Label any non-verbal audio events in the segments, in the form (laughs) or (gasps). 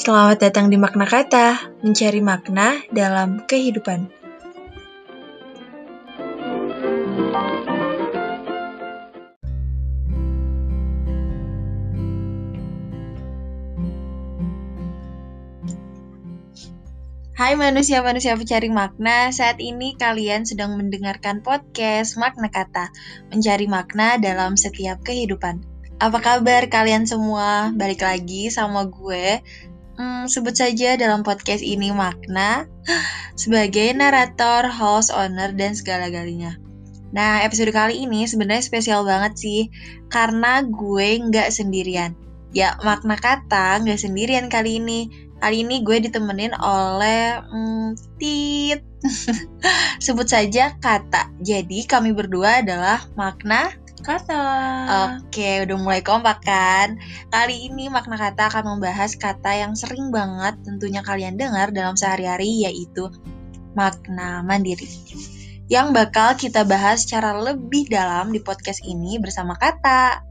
Selamat datang di Makna Kata, mencari makna dalam kehidupan. Hai manusia-manusia pencari makna, saat ini kalian sedang mendengarkan podcast Makna Kata, mencari makna dalam setiap kehidupan. Apa kabar kalian semua? Balik lagi sama gue, hmm, sebut saja dalam podcast ini Makna, (gasps) sebagai narator, host, owner, dan segala-galanya. Nah, episode kali ini sebenarnya spesial banget sih, karena gue nggak sendirian. Ya, makna kata nggak sendirian kali ini, Kali ini gue ditemenin oleh hmm, Tit. (laughs) Sebut saja kata. Jadi kami berdua adalah makna kata. Oke, udah mulai kompak kan? Kali ini makna kata akan membahas kata yang sering banget tentunya kalian dengar dalam sehari-hari yaitu makna mandiri. Yang bakal kita bahas secara lebih dalam di podcast ini bersama kata.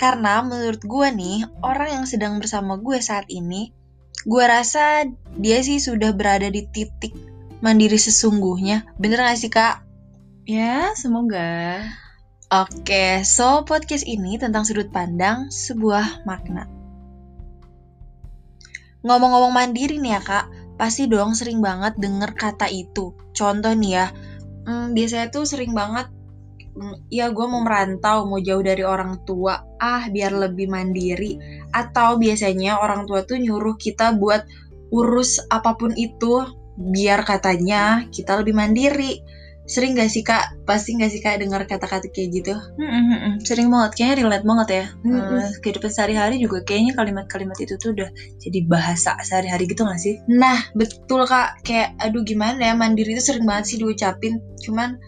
Karena menurut gue nih, orang yang sedang bersama gue saat ini gue rasa dia sih sudah berada di titik mandiri sesungguhnya. Bener gak sih kak? Ya, semoga. Oke, so podcast ini tentang sudut pandang sebuah makna. Ngomong-ngomong mandiri nih ya kak, pasti dong sering banget denger kata itu. Contoh nih ya, hmm, biasanya tuh sering banget ya gue mau merantau, mau jauh dari orang tua, ah biar lebih mandiri. Atau biasanya orang tua tuh nyuruh kita buat urus apa pun itu, biar katanya kita lebih mandiri. Sering gak sih kak? Pasti gak sih kak dengar kata-kata kayak gitu? Hmm, sering banget, kayaknya relate banget ya. Uh, kehidupan sehari-hari juga kayaknya kalimat-kalimat itu tuh udah jadi bahasa sehari-hari gitu gak sih? Nah betul kak, kayak aduh gimana ya mandiri itu sering banget sih diucapin. Cuman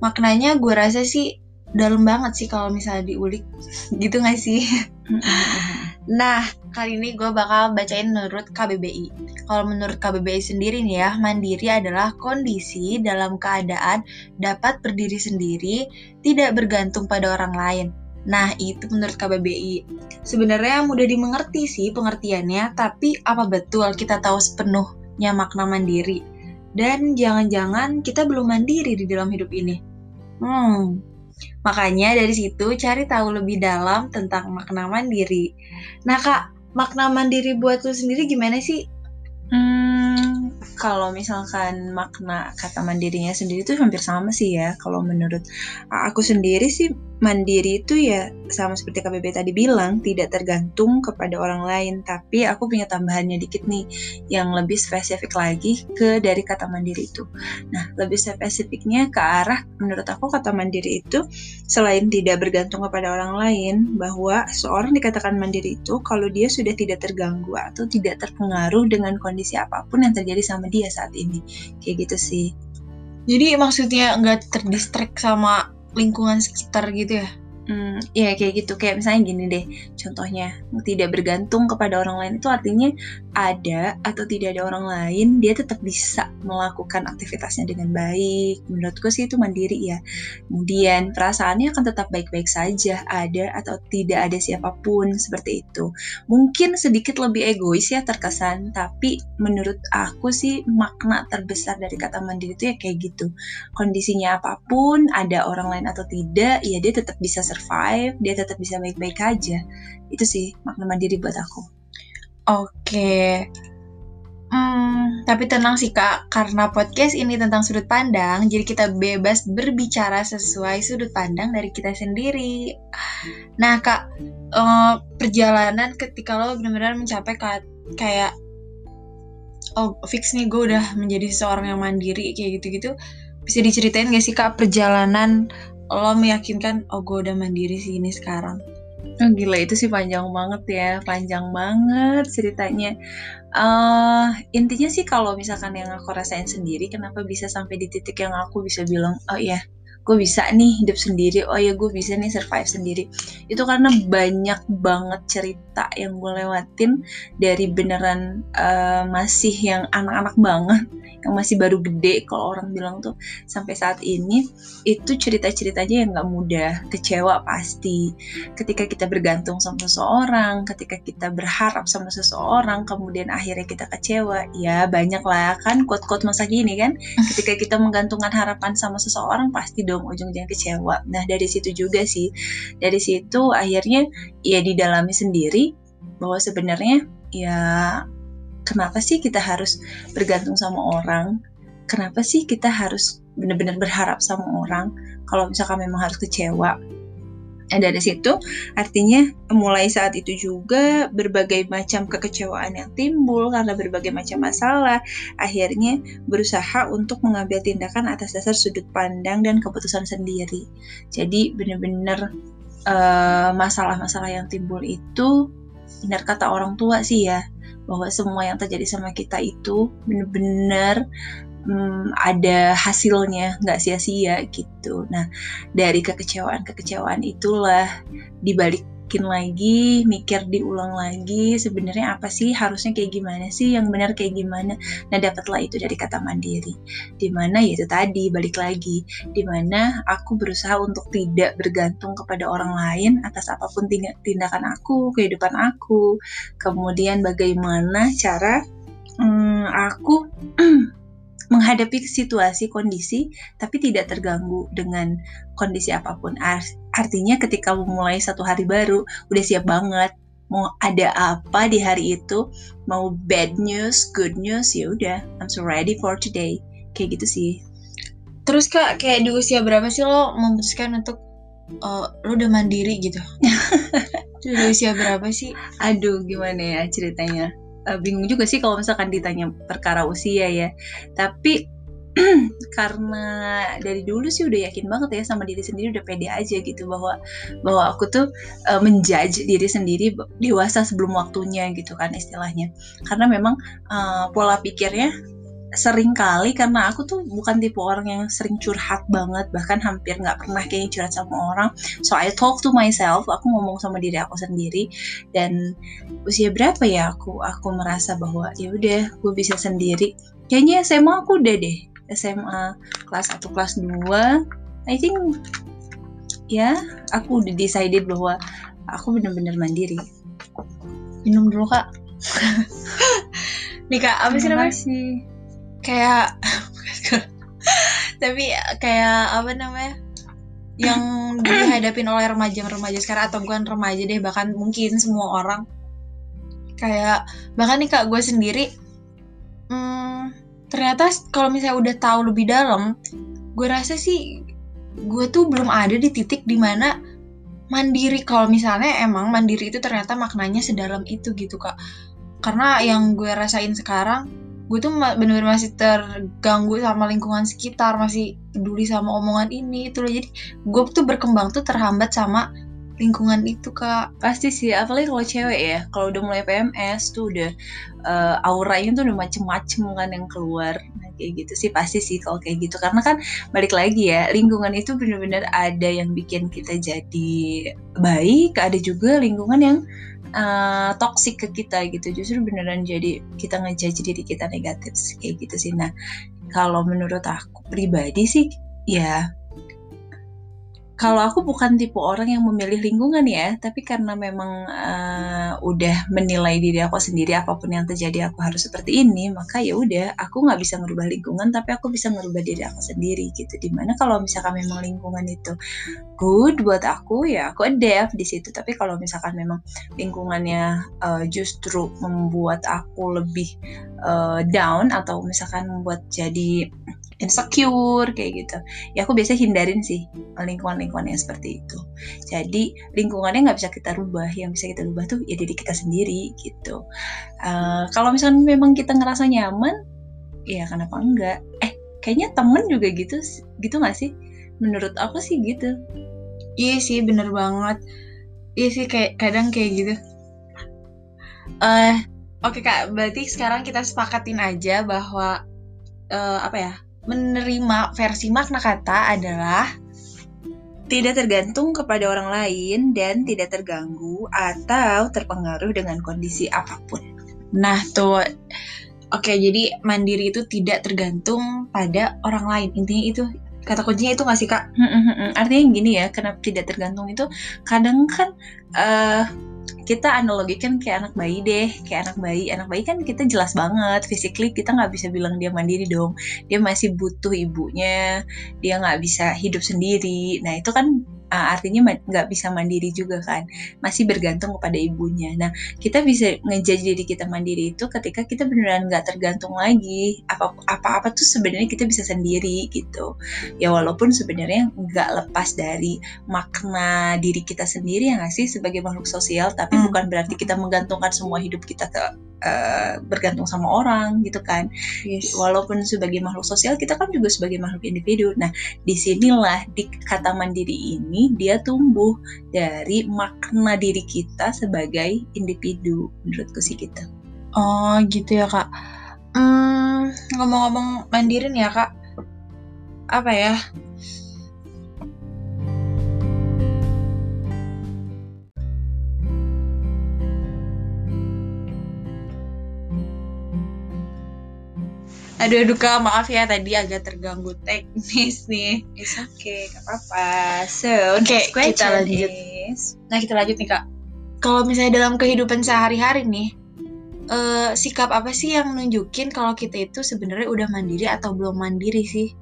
maknanya gue rasa sih dalam banget sih kalau misalnya diulik (laughs) gitu gak sih? nah kali ini gue bakal bacain menurut KBBI. Kalau menurut KBBI sendiri nih ya, mandiri adalah kondisi dalam keadaan dapat berdiri sendiri, tidak bergantung pada orang lain. Nah, itu menurut KBBI. Sebenarnya mudah dimengerti sih pengertiannya, tapi apa betul kita tahu sepenuhnya makna mandiri? Dan jangan-jangan kita belum mandiri di dalam hidup ini. Hmm, makanya dari situ cari tahu lebih dalam tentang makna mandiri. Nah kak, makna mandiri buat lu sendiri gimana sih? Hmm, kalau misalkan makna kata mandirinya sendiri itu hampir sama sih ya. Kalau menurut aku sendiri sih mandiri itu ya sama seperti KBB tadi bilang tidak tergantung kepada orang lain. Tapi aku punya tambahannya dikit nih yang lebih spesifik lagi ke dari kata mandiri itu. Nah lebih spesifiknya ke arah menurut aku kata mandiri itu selain tidak bergantung kepada orang lain bahwa seorang dikatakan mandiri itu kalau dia sudah tidak terganggu atau tidak terpengaruh dengan kondisi apa pun yang terjadi sama dia saat ini. Kayak gitu sih. Jadi maksudnya nggak terdistract sama lingkungan sekitar gitu ya Hmm, ya kayak gitu. Kayak misalnya gini deh contohnya tidak bergantung kepada orang lain itu artinya ada atau tidak ada orang lain dia tetap bisa melakukan aktivitasnya dengan baik. Menurutku sih itu mandiri ya. Kemudian perasaannya akan tetap baik-baik saja ada atau tidak ada siapa pun seperti itu. Mungkin sedikit lebih egois ya terkesan tapi menurut aku sih makna terbesar dari kata mandiri itu ya kayak gitu. Kondisinya apa pun ada orang lain atau tidak ya dia tetap bisa survive, dia tetap bisa baik-baik aja. Itu sih makna mandiri buat aku. Oke. Hmm, tapi tenang sih kak, karena podcast ini tentang sudut pandang, jadi kita bebas berbicara sesuai sudut pandang dari kita sendiri. Nah kak, uh, perjalanan ketika lo benar-benar mencapai kayak, oh fix nih gue udah menjadi seorang yang mandiri kayak gitu-gitu, bisa diceritain gak sih kak perjalanan lo meyakinkan oh gue udah mandiri sih ini sekarang Oh, gila itu sih panjang banget ya, panjang banget ceritanya. Uh, intinya sih kalau misalkan yang aku rasain sendiri, kenapa bisa sampai di titik yang aku bisa bilang, oh iya, gue bisa nih hidup sendiri, oh ya gue bisa nih survive sendiri. Itu karena banyak banget cerita cerita yang gue lewatin dari beneran uh, masih yang anak-anak banget yang masih baru gede kalau orang bilang tuh sampai saat ini itu cerita-ceritanya yang nggak mudah kecewa pasti. Ketika kita bergantung sama seseorang ketika kita berharap sama seseorang kemudian akhirnya kita kecewa ya banyak lah kan quote-quote masa gini kan? (laughs) Ketika kita menggantungkan harapan sama seseorang pasti dong ujung-ujungnya kecewa. Nah dari situ juga sih dari situ akhirnya ya didalami sendiri bahwa sebenarnya ya kenapa sih kita harus bergantung sama orang kenapa sih kita harus benar-benar berharap sama orang kalau misalkan memang harus kecewa dan dari situ artinya mulai saat itu juga berbagai macam kekecewaan yang timbul karena berbagai macam masalah akhirnya berusaha untuk mengambil tindakan atas dasar sudut pandang dan keputusan sendiri. Jadi benar-benar uh, masalah-masalah yang timbul itu benar kata orang tua sih ya bahwa semua yang terjadi sama kita itu benar-benar hmm, ada hasilnya nggak sia-sia gitu. Nah dari kekecewaan-kekecewaan itulah dibalik bikin lagi, mikir diulang lagi, sebenarnya apa sih harusnya kayak gimana sih, yang benar kayak gimana. Nah dapatlah itu dari kata mandiri, di mana ya itu tadi balik lagi, di mana aku berusaha untuk tidak bergantung kepada orang lain atas apa pun tindakan aku, kehidupan aku, kemudian bagaimana cara hmm, aku (clears throat) menghadapi situasi kondisi tapi tidak terganggu dengan kondisi apa pun artinya ketika memulai satu hari baru udah siap banget. Mau ada apa di hari itu mau bad news good news ya udah I'm so ready for today. Kayak gitu sih. Terus kak kayak di usia berapa sih lo memutuskan untuk uh, lo udah mandiri gitu? (laughs) Di usia berapa sih? Aduh gimana ya ceritanya? Uh, bingung juga sih kalau misalkan ditanya perkara usia ya. Tapi (clears throat) karena dari dulu sih udah yakin banget ya sama diri sendiri udah pede aja gitu bahwa bahwa aku tuh uh, menjudge diri sendiri dewasa sebelum waktunya gitu kan istilahnya. Karena memang uh, pola pikirnya sering kali karena aku tuh bukan tipe orang yang sering curhat banget bahkan hampir nggak pernah kayaknya curhat sama orang. So I talk to myself aku ngomong sama diri aku sendiri. Dan usia berapa ya aku aku merasa bahwa ya udah gue bisa sendiri. Kayaknya SMA aku udah deh SMA kelas 1 kelas 2 I think ya aku udah decided bahwa aku bener-bener mandiri. Minum dulu kak. Nih kak apa sih namanya? Kayak (laughs) tapi kayak apa namanya? Yang dihadapin (clears throat) oleh remaja-remaja sekarang atau bukan remaja deh bahkan mungkin semua orang. Kayak bahkan nih kak gue sendiri hmm, ternyata kalau misalnya udah tahu lebih dalam gue rasa sih gue tuh belum ada di titik di mana mandiri. Kalau misalnya emang mandiri itu ternyata maknanya sedalam itu gitu kak. Karena yang gue rasain sekarang gue tuh bener-bener masih terganggu sama lingkungan sekitar masih peduli sama omongan ini itu loh. Jadi gue tuh berkembang tuh terhambat sama lingkungan itu kak. Pasti sih apalagi kalau cewek ya kalau udah mulai PMS tuh udah uh, auranya tuh udah macem-macem kan yang keluar. Nah, kayak gitu sih pasti sih kalau kayak gitu. Karena kan balik lagi ya lingkungan itu bener-bener ada yang bikin kita jadi baik ada juga lingkungan yang uh, toxic ke kita gitu. Justru beneran jadi kita ngejudge diri kita negatif kayak gitu sih. Nah kalau menurut aku pribadi sih ya kalau aku bukan tipe orang yang memilih lingkungan ya, tapi karena memang uh, udah menilai diri aku sendiri apa pun yang terjadi aku harus seperti ini, maka ya udah aku nggak bisa merubah lingkungan, tapi aku bisa merubah diri aku sendiri gitu. Di mana kalau misalkan memang lingkungan itu good buat aku ya aku adapt di situ. Tapi kalau misalkan memang lingkungannya uh, justru membuat aku lebih uh, down atau misalkan membuat jadi insecure kayak gitu. Ya aku biasa hindarin sih lingkungan-lingkungan yang seperti itu. Jadi lingkungannya nggak bisa kita rubah. Yang bisa kita rubah tuh ya diri kita sendiri gitu. Uh, kalau misalnya memang kita ngerasa nyaman ya kenapa enggak? Eh kayaknya temen juga gitu gitu nggak sih? Menurut aku sih gitu. Iya sih bener banget. Iya sih kayak kadang kayak gitu. Eh uh, oke okay, kak. Berarti sekarang kita sepakatin aja bahwa uh, apa ya menerima versi makna kata adalah tidak tergantung kepada orang lain dan tidak terganggu atau terpengaruh dengan kondisi apa pun. Nah, tuh Oke, jadi mandiri itu tidak tergantung pada orang lain. Intinya itu kata kuncinya itu nggak sih kak? Artinya gini ya, kenapa tidak tergantung itu? Kadang kan uh, kita analogikan kayak anak bayi deh, kayak anak bayi. Anak bayi kan kita jelas banget, physically kita nggak bisa bilang dia mandiri dong. Dia masih butuh ibunya, dia nggak bisa hidup sendiri. Nah itu kan uh, artinya nggak bisa mandiri juga kan. Masih bergantung kepada ibunya. Nah kita bisa ngejudge diri kita mandiri itu ketika kita beneran nggak tergantung lagi. Apa apa apa tuh sebenarnya kita bisa sendiri gitu. Ya walaupun sebenarnya nggak lepas dari makna diri kita sendiri ya nggak sih sebagai makhluk sosial tapi hmm. bukan berarti kita menggantungkan semua hidup kita ke Uh, bergantung sama orang gitu kan yes. walaupun sebagai makhluk sosial kita kan juga sebagai makhluk individu nah di sinilah di kata mandiri ini dia tumbuh dari makna diri kita sebagai individu menurutku sih gitu. Oh gitu ya kak. Hmm, ngomong-ngomong mandirin ya kak, apa ya? Aduh, aduh kak, maaf ya tadi agak terganggu teknis nih. It's okay, gak apa-apa. So, oke, okay, kita lanjut. Is... Nah, kita lanjut nih kak. Kalau misalnya dalam kehidupan sehari-hari nih, uh, sikap apa sih yang nunjukin kalau kita itu sebenarnya udah mandiri atau belum mandiri sih?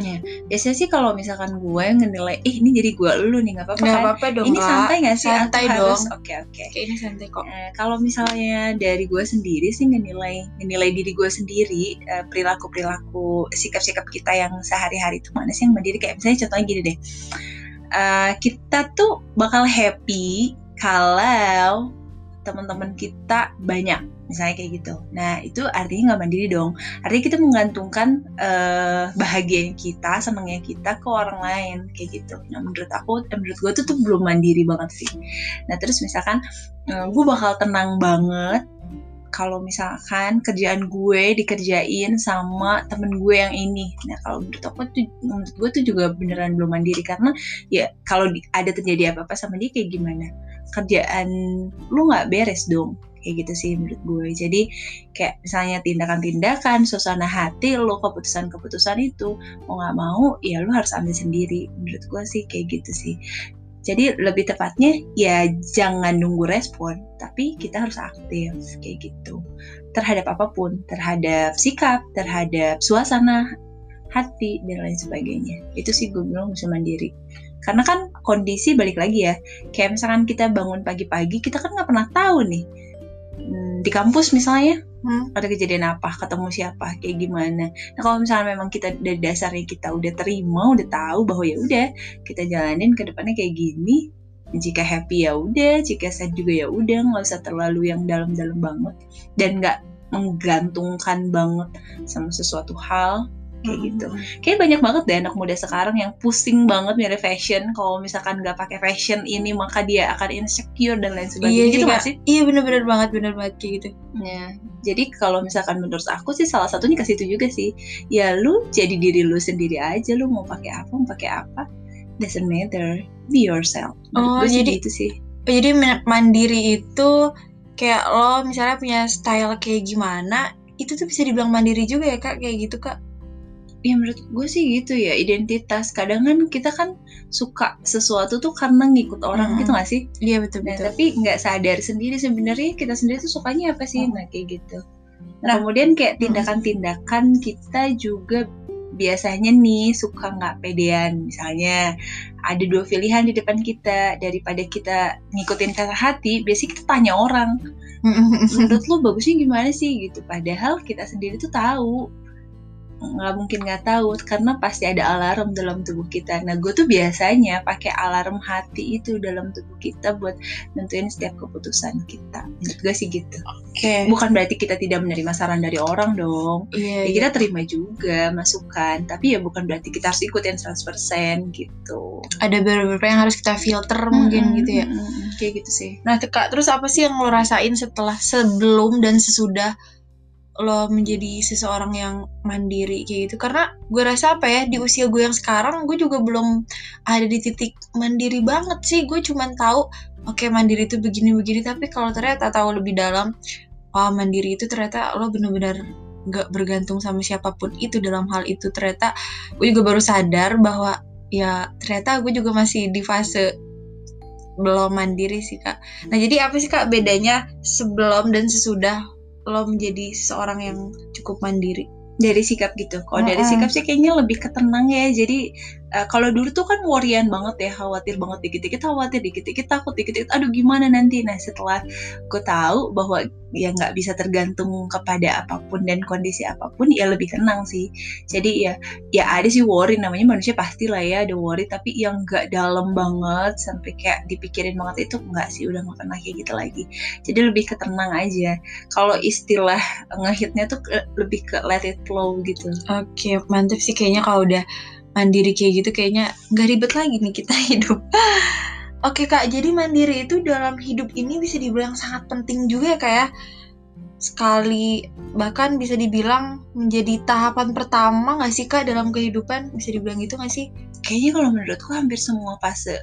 Ya, biasanya sih kalau misalkan gue ngenilai, ih ini jadi gue lu nih nggak apa-apa kan? apa-apa dong. Ini santai nggak sih? Santai dong. Oke oke. Okay, okay. ini santai kok. Eh, kalau misalnya dari gue sendiri sih ngenilai, ngenilai diri gue sendiri, uh, perilaku perilaku, sikap-sikap kita yang sehari-hari itu mana sih yang mandiri? Kayak misalnya contohnya gini deh, uh, kita tuh bakal happy kalau teman-teman kita banyak misalnya kayak gitu. Nah itu artinya nggak mandiri dong. Artinya kita menggantungkan uh, bahagia kita senangnya kita ke orang lain kayak gitu. Nah menurut aku eh, menurut gue tuh tuh belum mandiri banget sih. Nah terus misalkan uh, gue bakal tenang banget kalau misalkan kerjaan gue dikerjain sama temen gue yang ini. Nah kalau menurut aku tuh menurut gue tuh juga beneran belum mandiri. Karena ya kalau ada terjadi apa-apa sama dia kayak gimana? Kerjaan lu nggak beres dong. Kayak gitu sih menurut gue. Jadi kayak misalnya tindakan-tindakan suasana hati lo keputusan-keputusan itu mau nggak mau ya lo harus ambil sendiri. Menurut gue sih kayak gitu sih jadi lebih tepatnya ya jangan nunggu respon, tapi kita harus aktif kayak gitu. Terhadap apa pun, terhadap sikap, terhadap suasana hati dan lain sebagainya. Itu sih gue bilang bisa mandiri. Karena kan kondisi balik lagi ya, kayak misalkan kita bangun pagi-pagi, kita kan nggak pernah tahu nih di kampus misalnya hmm. ada kejadian apa, ketemu siapa, kayak gimana. Nah kalau misalnya memang kita dari dasarnya kita udah terima, udah tahu bahwa ya udah kita jalanin ke depannya kayak gini. Jika happy ya udah, jika sad juga ya udah, nggak usah terlalu yang dalam-dalam banget dan nggak menggantungkan banget sama sesuatu hal kayak hmm. gitu. Kayak banyak banget deh anak muda sekarang yang pusing banget milih fashion. Kalau misalkan nggak pakai fashion ini maka dia akan insecure dan lain sebagainya. Iya gitu gak sih? Iya bener-bener banget, bener banget kayak gitu. Ya, jadi kalau misalkan menurut aku sih salah satunya ke situ juga sih. Ya lu jadi diri lu sendiri aja. Lu mau pakai apa, mau pakai apa, doesn't matter. Be yourself. Menurut oh, jadi itu sih. Jadi mandiri itu kayak lo misalnya punya style kayak gimana, itu tuh bisa dibilang mandiri juga ya kak kayak gitu kak ya menurut gue sih gitu ya identitas. Kadang kan kita kan suka sesuatu tuh karena ngikut orang hmm. gitu gak sih? Iya betul betul. nah, tapi nggak sadar sendiri. Sebenarnya kita sendiri tuh sukanya apa sih? Hmm. nah kayak gitu. Nah, kemudian kayak tindakan-tindakan kita juga biasanya nih suka nggak pedean. Misalnya ada dua pilihan di depan kita. Daripada kita ngikutin kata hati biasanya kita tanya orang. Menurut lu bagusnya gimana sih? Gitu. Padahal kita sendiri tuh tahu nggak mungkin nggak tahu karena pasti ada alarm dalam tubuh kita. Nah, gue tuh biasanya pakai alarm hati itu dalam tubuh kita buat nentuin setiap keputusan kita. Menurut gue sih gitu. Oke. Okay. Bukan berarti kita tidak menerima saran dari orang dong. Iya. Yeah, ya, kita yeah. terima juga masukan, tapi ya bukan berarti kita harus ikutin 100% gitu. Ada beberapa yang harus kita filter hmm, mungkin gitu ya. Hmm, kayak gitu sih. Nah, Kak, terus apa sih yang lo rasain setelah sebelum dan sesudah lo menjadi seseorang yang mandiri kayak gitu. Karena gue rasa apa ya di usia gue yang sekarang gue juga belum ada di titik mandiri banget sih. Gue cuman tahu oke mandiri itu begini-begini tapi kalau ternyata tahu lebih dalam wah mandiri itu ternyata lo bener-bener gak bergantung sama siapa pun itu dalam hal itu. Ternyata gue juga baru sadar bahwa ya ternyata gue juga masih di fase belum mandiri sih kak. Nah jadi apa sih kak bedanya sebelum dan sesudah lo menjadi seorang yang cukup mandiri? dari sikap gitu. Kalau dari sikap sih kayaknya lebih ketenang ya. Jadi uh, kalau dulu tuh kan worryan banget ya, khawatir banget dikit-dikit khawatir, dikit-dikit takut, dikit-dikit aduh gimana nanti. Nah setelah gue tahu bahwa ya nggak bisa tergantung kepada apa pun dan kondisi apa pun, ya lebih tenang sih. Jadi ya ya ada sih worry namanya manusia pasti lah ya ada worry, tapi yang nggak dalam banget sampai kayak dipikirin banget itu nggak sih udah nggak pernah kayak gitu lagi. Jadi lebih ketenang aja. Kalau istilah ngehitnya tuh lebih ke let it flow gitu. Oke, okay, mantep sih kayaknya kalau udah mandiri kayak gitu kayaknya nggak ribet lagi nih kita (laughs) hidup. Oke kak, jadi mandiri itu dalam hidup ini bisa dibilang sangat penting juga ya kak ya. Sekali bahkan bisa dibilang menjadi tahapan pertama nggak sih kak dalam kehidupan bisa dibilang gitu nggak sih? Kayaknya kalau menurutku hampir semua fase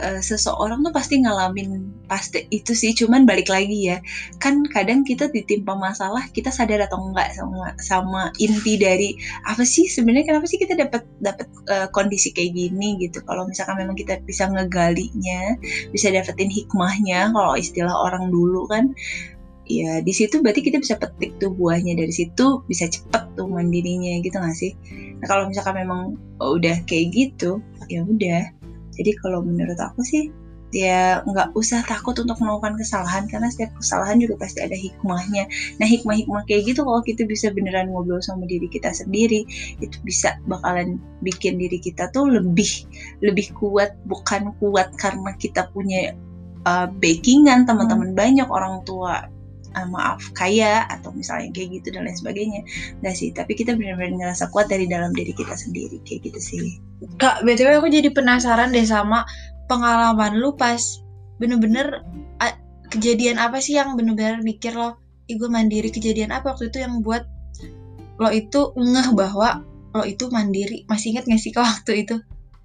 uh, seseorang tuh pasti ngalamin pasti itu sih cuman balik lagi ya kan kadang kita ditimpa masalah kita sadar atau enggak sama sama inti dari apa sih sebenarnya kenapa sih kita dapat dapat uh, kondisi kayak gini gitu. Kalau misalkan memang kita bisa ngegalinya bisa dapetin hikmahnya kalau istilah orang dulu kan ya di situ berarti kita bisa petik tuh buahnya. Dari situ bisa cepet tuh mandirinya gitu gak sih? Nah kalau misalkan memang oh, udah kayak gitu ya udah jadi kalau menurut aku sih ya nggak usah takut untuk melakukan kesalahan karena setiap kesalahan juga pasti ada hikmahnya. Nah hikmah-hikmah kayak gitu kalau kita bisa beneran ngobrol sama diri kita sendiri itu bisa bakalan bikin diri kita tuh lebih lebih kuat bukan kuat karena kita punya uh, backingan teman-teman hmm. banyak orang tua uh, maaf kaya atau misalnya kayak gitu dan lain sebagainya. Nggak sih tapi kita benar-benar ngerasa kuat dari dalam diri kita sendiri kayak gitu sih. Kak btw aku jadi penasaran deh sama pengalaman lu pas bener-bener kejadian apa sih yang bener-bener mikir lo Ih, mandiri. Kejadian apa waktu itu yang buat lo itu ngeh bahwa lo itu mandiri? Masih inget gak sih kak waktu itu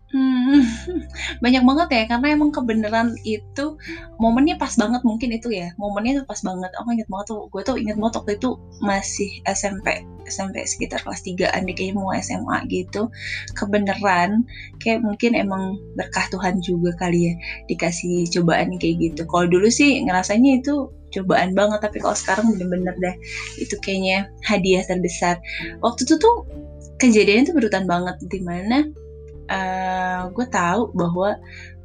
Hmm, (laughs) banyak banget ya karena emang kebenaran itu momennya pas banget mungkin itu ya. Momennya itu pas banget. Aku inget banget tuh gue tuh inget banget waktu itu masih SMP SMP sekitar kelas 3 an kayaknya mau SMA gitu. Kebenaran kayak mungkin emang berkah Tuhan juga kali ya dikasih cobaan kayak gitu. Kalau dulu sih ngerasanya itu cobaan banget tapi kalau sekarang bener-bener deh itu kayaknya hadiah terbesar. Waktu itu tuh kejadiannya tuh berutan banget di mana uh, gue tahu bahwa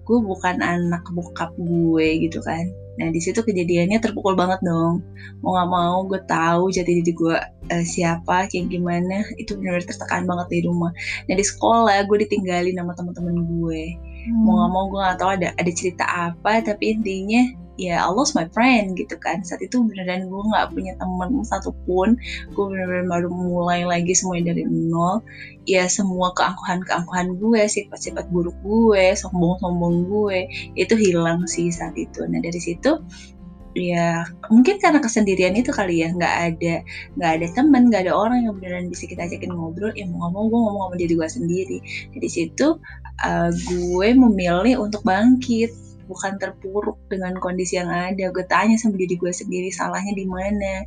gue bukan anak bokap gue gitu kan. Nah di situ kejadiannya terpukul banget dong. Mau nggak mau gue tahu jati diri gue uh, siapa kayak gimana itu benar-benar tertekan banget di rumah. Nah di sekolah gue ditinggalin sama teman-teman gue. Hmm. mau nggak mau gue nggak tahu ada ada cerita apa tapi intinya ya Allah my friend gitu kan. Saat itu beneran gue nggak punya temen satupun. Gue bener-bener baru mulai lagi semuanya dari nol. Ya semua keangkuhan-keangkuhan gue sifat-sifat buruk gue sombong-sombong gue itu hilang sih saat itu. Nah dari situ ya mungkin karena kesendirian itu kali ya nggak ada nggak ada temen nggak ada orang yang beneran bisa kita ajakin ngobrol ya mau ngomong gue ngomong sama diri gue sendiri. Dari situ uh, gue memilih untuk bangkit bukan terpuruk dengan kondisi yang ada. Gue tanya sama diri gue sendiri salahnya di mana?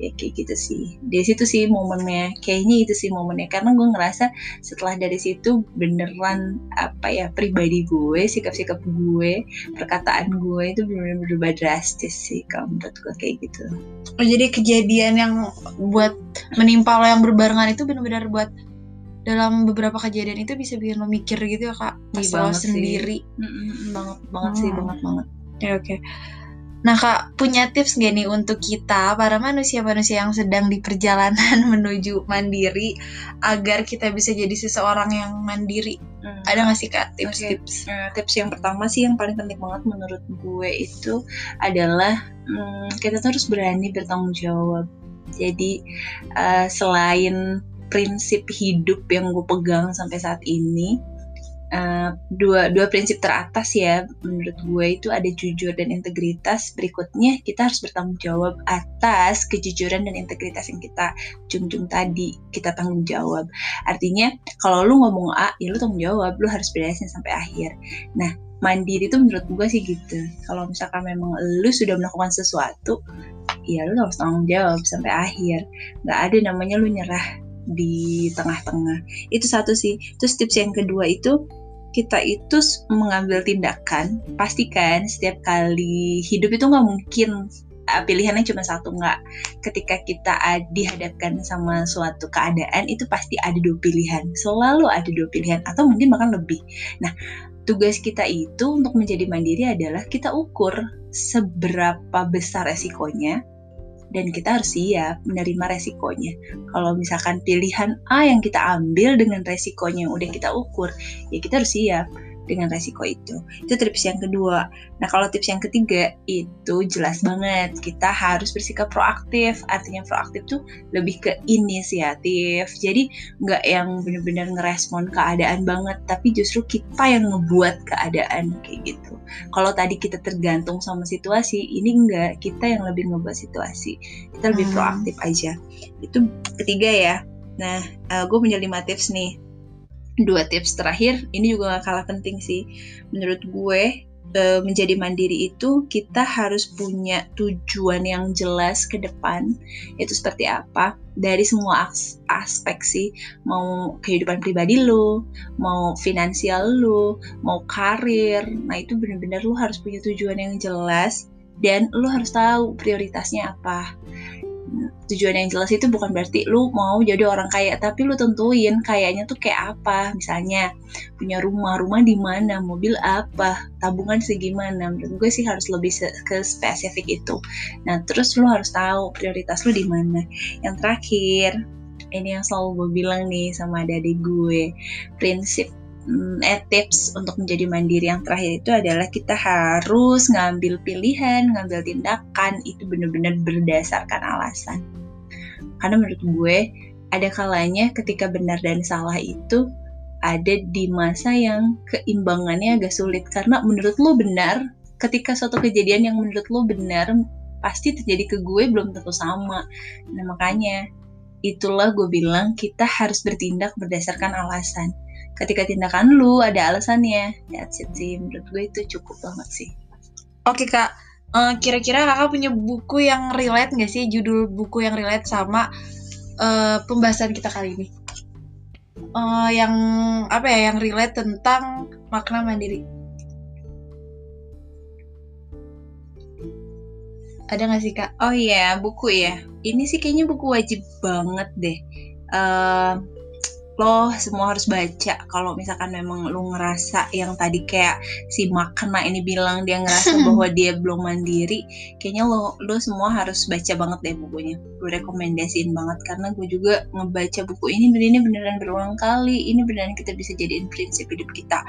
Ya kayak gitu sih. Dari situ sih momennya. Kayaknya itu sih momennya. Karena gue ngerasa setelah dari situ beneran apa ya pribadi gue sikap-sikap gue perkataan gue itu bener-bener berubah drastis sih kalau menurut gue kayak gitu. Oh, jadi kejadian yang buat menimpa lo yang berbarengan itu bener-bener buat dalam beberapa kejadian itu bisa bikin lo mikir gitu ya kak pas lo sendiri mm banget banget hmm. sih banget banget ya oke okay. nah kak punya tips gak nih untuk kita para manusia-manusia yang sedang di perjalanan (laughs) menuju mandiri agar kita bisa jadi seseorang yang mandiri hmm. ada gak sih kak tips-tips okay. uh, tips yang pertama sih yang paling penting banget menurut gue itu adalah um, kita tuh harus berani bertanggung jawab jadi uh, selain prinsip hidup yang gue pegang sampai saat ini uh, dua dua prinsip teratas ya menurut gue itu ada jujur dan integritas. Berikutnya kita harus bertanggung jawab atas kejujuran dan integritas yang kita junjung tadi kita tanggung jawab. Artinya kalau lu ngomong A ya lu tanggung jawab lu harus beresin sampai akhir. Nah mandiri itu menurut gue sih gitu. Kalau misalkan memang lu sudah melakukan sesuatu ya lu harus tanggung jawab sampai akhir. Nggak ada namanya lu nyerah di tengah-tengah. Itu satu sih. Terus tips yang kedua itu kita itu mengambil tindakan. Pastikan setiap kali hidup itu nggak mungkin pilihannya cuma satu nggak. Ketika kita dihadapkan sama suatu keadaan itu pasti ada dua pilihan. Selalu ada dua pilihan atau mungkin bahkan lebih. Nah tugas kita itu untuk menjadi mandiri adalah kita ukur seberapa besar resikonya dan kita harus siap menerima resikonya. Kalau misalkan pilihan A yang kita ambil dengan resikonya yang udah kita ukur, ya kita harus siap dengan resiko itu. Itu tips yang kedua. Nah, kalau tips yang ketiga itu jelas banget kita harus bersikap proaktif. Artinya proaktif tuh lebih ke inisiatif. Jadi nggak yang benar-benar ngerespon keadaan banget, tapi justru kita yang ngebuat keadaan kayak gitu. Kalau tadi kita tergantung sama situasi, ini enggak, kita yang lebih ngebuat situasi. Kita lebih hmm. proaktif aja. Itu ketiga ya. Nah, uh, gue punya lima tips nih dua tips terakhir ini juga gak kalah penting sih. Menurut gue e, menjadi mandiri itu kita harus punya tujuan yang jelas ke depan itu seperti apa? Dari semua aspek sih. Mau kehidupan pribadi lo mau finansial lo mau karir. Nah itu benar-benar lo harus punya tujuan yang jelas dan lo harus tahu prioritasnya apa tujuan yang jelas itu bukan berarti lu mau jadi orang kaya tapi lu tentuin kayaknya tuh kayak apa. Misalnya punya rumah rumah di mana mobil apa tabungan segimana. Menurut gue sih harus lebih ke spesifik itu. Nah terus lu harus tahu prioritas lu di mana. Yang terakhir ini yang selalu gue bilang nih sama adik gue prinsip eh, tips untuk menjadi mandiri yang terakhir itu adalah kita harus ngambil pilihan, ngambil tindakan itu benar-benar berdasarkan alasan. Karena menurut gue ada kalanya ketika benar dan salah itu ada di masa yang keimbangannya agak sulit karena menurut lo benar ketika suatu kejadian yang menurut lo benar pasti terjadi ke gue belum tentu sama. Nah makanya itulah gue bilang kita harus bertindak berdasarkan alasan ketika tindakan lu ada alasannya. That's it sih. Menurut gue itu cukup banget sih. Oke kak. Uh, kira-kira kakak punya buku yang relate nggak sih? Judul buku yang relate sama uh, pembahasan kita kali ini. Uh, yang apa ya yang relate tentang makna mandiri. Ada nggak sih kak? Oh iya buku ya. Ini sih kayaknya buku wajib banget deh. Uh, lo semua harus baca kalau misalkan memang lo ngerasa yang tadi kayak si makna ini bilang dia ngerasa (laughs) bahwa dia belum mandiri kayaknya lo lo semua harus baca banget deh bukunya gue rekomendasiin banget karena gue juga ngebaca buku ini dan ini beneran berulang kali ini beneran kita bisa jadiin prinsip hidup kita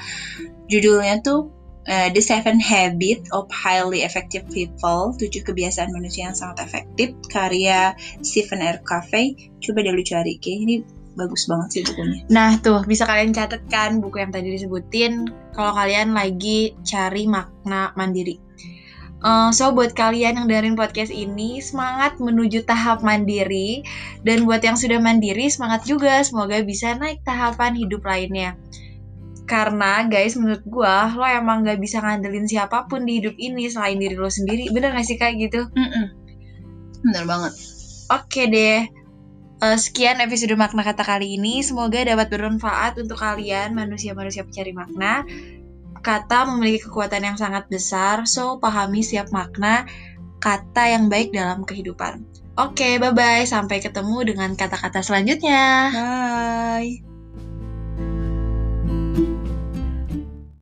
judulnya tuh Uh, The Seven Habits of Highly Effective People, tujuh kebiasaan manusia yang sangat efektif, karya Stephen R. Covey. Coba deh lu cari, kayak ini bagus banget sih bukunya. Nah tuh bisa kalian catat kan buku yang tadi disebutin kalau kalian lagi cari makna mandiri. Uh, so buat kalian yang dengerin podcast ini semangat menuju tahap mandiri dan buat yang sudah mandiri semangat juga semoga bisa naik tahapan hidup lainnya. Karena guys menurut gue lo emang gak bisa ngandelin siapa pun di hidup ini selain diri lo sendiri bener gak sih kayak gitu? Mm -mm. Bener banget. Oke deh Uh, sekian episode makna kata kali ini. Semoga dapat bermanfaat untuk kalian manusia-manusia pencari makna. Kata memiliki kekuatan yang sangat besar, so pahami siap makna kata yang baik dalam kehidupan. Oke, okay, bye-bye. Sampai ketemu dengan kata-kata selanjutnya. Bye.